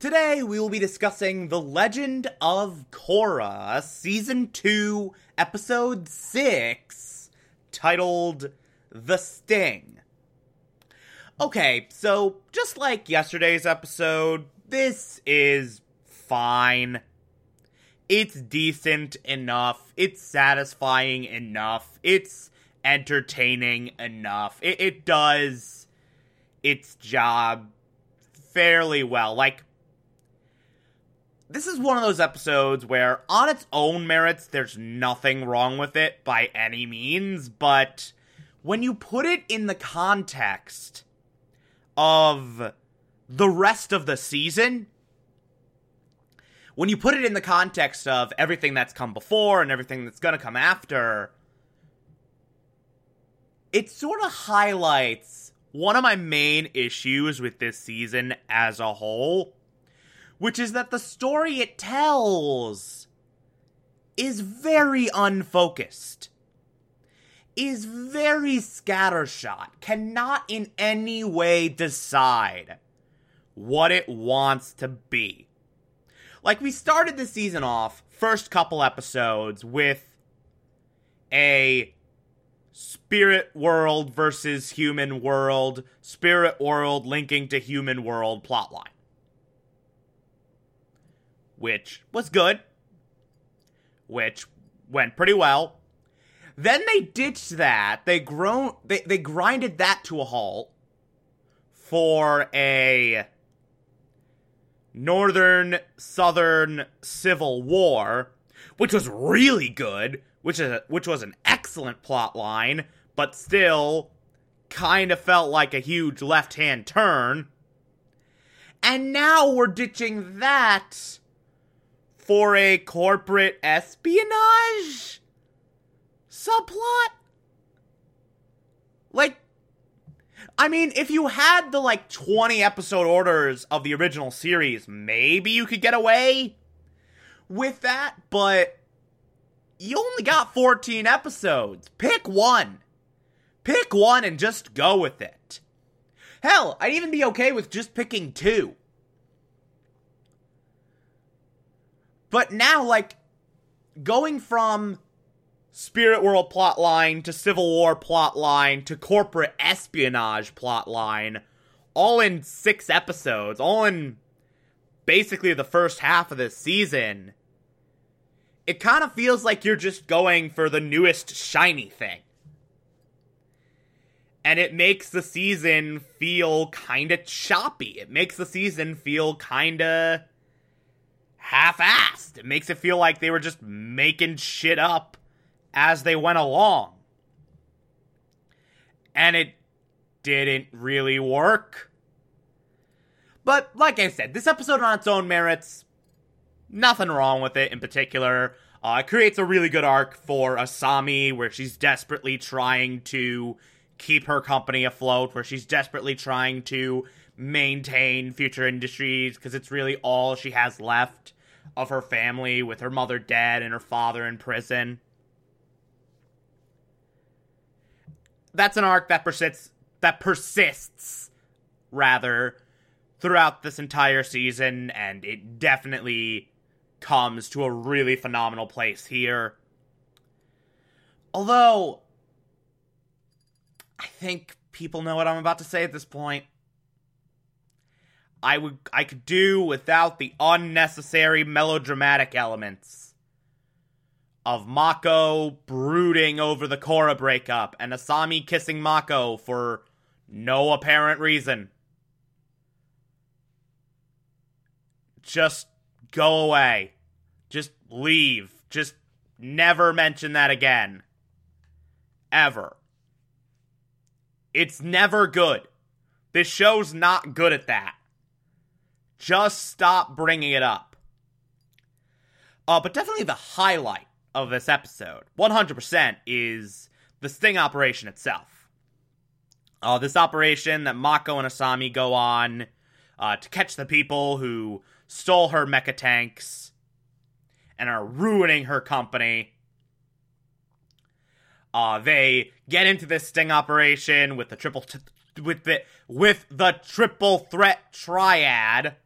Today we will be discussing The Legend of Korra, Season 2, Episode 6, titled The Sting. Okay, so just like yesterday's episode, this is fine. It's decent enough. It's satisfying enough. It's entertaining enough. It, it does its job fairly well. Like, this is one of those episodes where, on its own merits, there's nothing wrong with it by any means, but when you put it in the context of the rest of the season, when you put it in the context of everything that's come before and everything that's gonna come after, it sort of highlights one of my main issues with this season as a whole, which is that the story it tells is very unfocused, is very scattershot, cannot in any way decide what it wants to be. Like, we started the season off, first couple episodes, with a spirit world versus human world, spirit world linking to human world plotline. Which was good. Which went pretty well. Then they ditched that. They grown they, they grinded that to a halt for a northern southern civil war, which was really good, which is a, which was an excellent plot line, but still kind of felt like a huge left-hand turn. And now we're ditching that for a corporate espionage subplot. Like I mean, if you had the like 20 episode orders of the original series, maybe you could get away with that, but you only got 14 episodes. Pick one. Pick one and just go with it. Hell, I'd even be okay with just picking two. But now, like, going from Spirit World plotline to Civil War plotline to corporate espionage plotline, all in six episodes, all in basically the first half of this season. It kind of feels like you're just going for the newest shiny thing. And it makes the season feel kind of choppy. It makes the season feel kind of half assed. It makes it feel like they were just making shit up as they went along. And it didn't really work. But like I said, this episode on its own merits, nothing wrong with it in particular. Uh, it creates a really good arc for Asami where she's desperately trying to keep her company afloat, where she's desperately trying to maintain future industries because it's really all she has left of her family with her mother dead and her father in prison. That's an arc that persists that persists rather throughout this entire season and it definitely comes to a really phenomenal place here. Although I think people know what I'm about to say at this point. I would I could do without the unnecessary melodramatic elements of Mako brooding over the Korra breakup and Asami kissing Mako for no apparent reason. Just go away. Just leave. Just never mention that again. Ever. It's never good. This show's not good at that. Just stop bringing it up. Uh, but definitely the highlight of this episode, 100%, is the sting operation itself. Uh, this operation that Mako and Asami go on uh, to catch the people who stole her mecha tanks and are ruining her company. Uh, they get into this sting operation with the triple t- with the with the triple threat triad.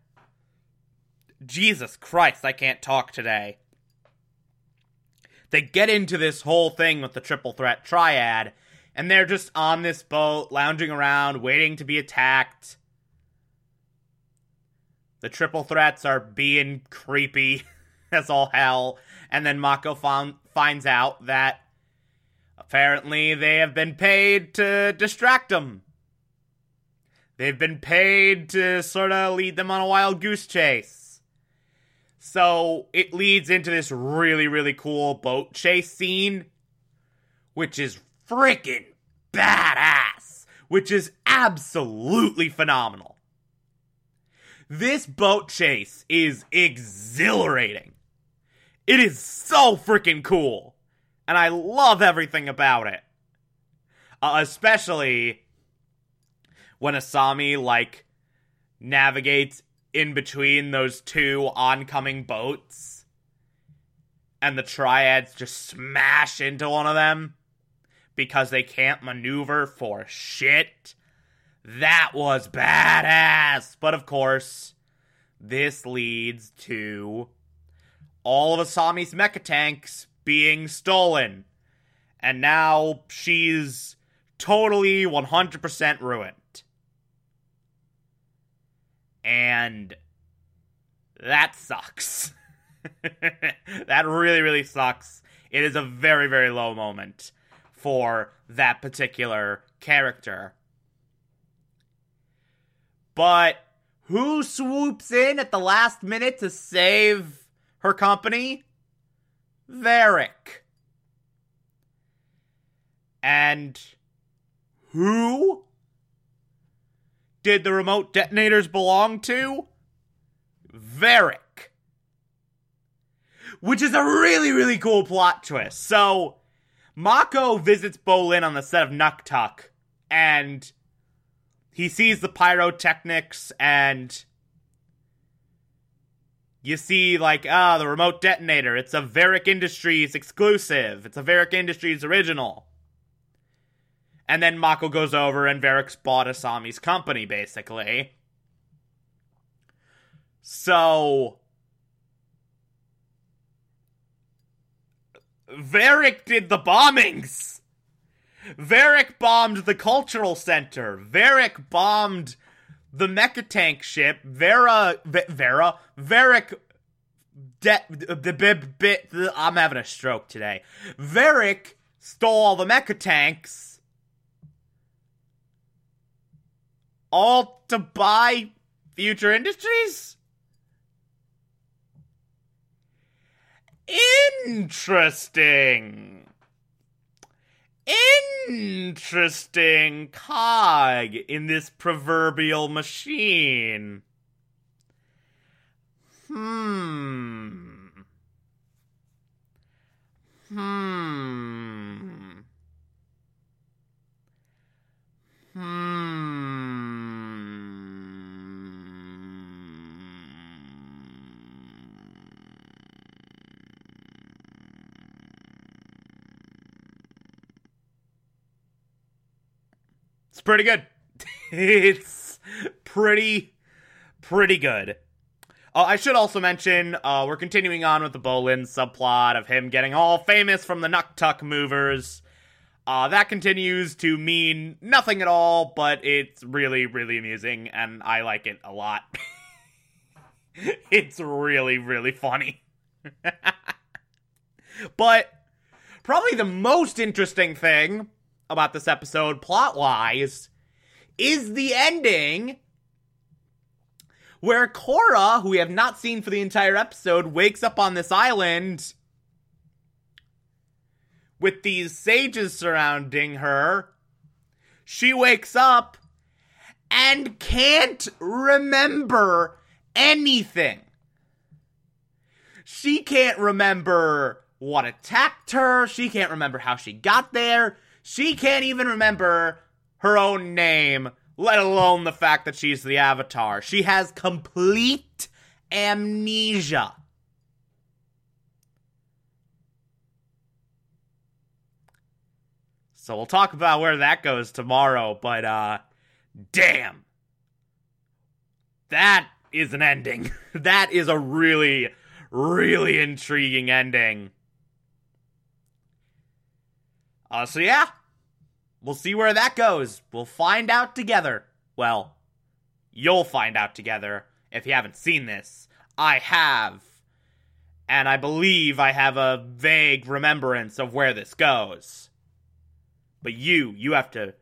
Jesus Christ, I can't talk today. They get into this whole thing with the triple threat triad, and they're just on this boat, lounging around, waiting to be attacked. The triple threats are being creepy as all hell, and then Mako found, finds out that apparently they have been paid to distract them. They've been paid to sort of lead them on a wild goose chase. So it leads into this really, really cool boat chase scene, which is freaking badass, which is absolutely phenomenal. This boat chase is exhilarating. It is so freaking cool. And I love everything about it. Uh, especially when Asami, like, navigates in between those two oncoming boats and the triads just smash into one of them because they can't maneuver for shit. That was badass. But of course, this leads to all of Asami's mecha tanks being stolen. And now she's totally 100% ruined. And that sucks. that really, really sucks. It is a very, very low moment for that particular character. But who swoops in at the last minute to save her company? Varrick. And who did the remote detonators belong to? Varrick. Which is a really, really cool plot twist. So, Mako visits Bolin on the set of Nuktuk, and he sees the pyrotechnics and you see like ah the remote detonator it's a Varrick Industries exclusive it's a Varrick Industries original and then Mako goes over and Varrick's bought Asami's company basically so Varrick did the bombings Varrick bombed the cultural center. Varrick bombed the mecha tank ship. Vera, v- Vera, Varrick. De- the bit, bit. I'm having a stroke today. Varrick stole all the mecha tanks, all to buy Future Industries. Interesting interesting cog in this proverbial machine. Hmm. Hmm. Hmm. Pretty good. it's pretty, pretty good. Uh, I should also mention uh, we're continuing on with the Bolin subplot of him getting all famous from the Nuktuk movers. Uh, that continues to mean nothing at all, but it's really, really amusing, and I like it a lot. it's really, really funny. But probably the most interesting thing about this episode, plot wise, is the ending where Korra, who we have not seen for the entire episode, wakes up on this island with these sages surrounding her. She wakes up and can't remember anything. She can't remember what attacked her. She can't remember how she got there. She can't even remember her own name, let alone the fact that she's the Avatar. She has complete amnesia. So we'll talk about where that goes tomorrow, but uh damn. That is an ending. that is a really really intriguing ending. Uh, so yeah, we'll see where that goes. We'll find out together. Well, you'll find out together if you haven't seen this. I have. And I believe I have a vague remembrance of where this goes. But you, you have to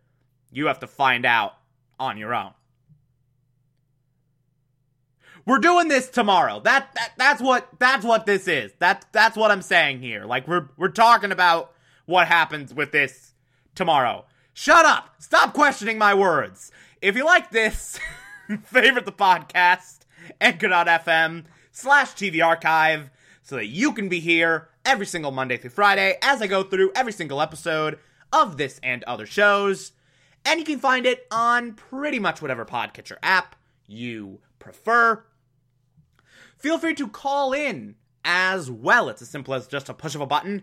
you have to find out on your own. We're doing this tomorrow. That, that that's what that's what this is. That that's what I'm saying here. Like we're we're talking about what happens with this tomorrow. Shut up. Stop questioning my words. If you like this, favorite the podcast, anchor.fm slash TV archive, so that you can be here every single Monday through Friday as I go through every single episode of this and other shows. And you can find it on pretty much whatever podcatcher app you prefer. Feel free to call in as well. It's as simple as just a push of a button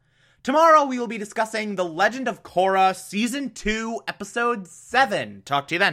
Tomorrow we will be discussing The Legend of Korra Season 2, Episode 7. Talk to you then.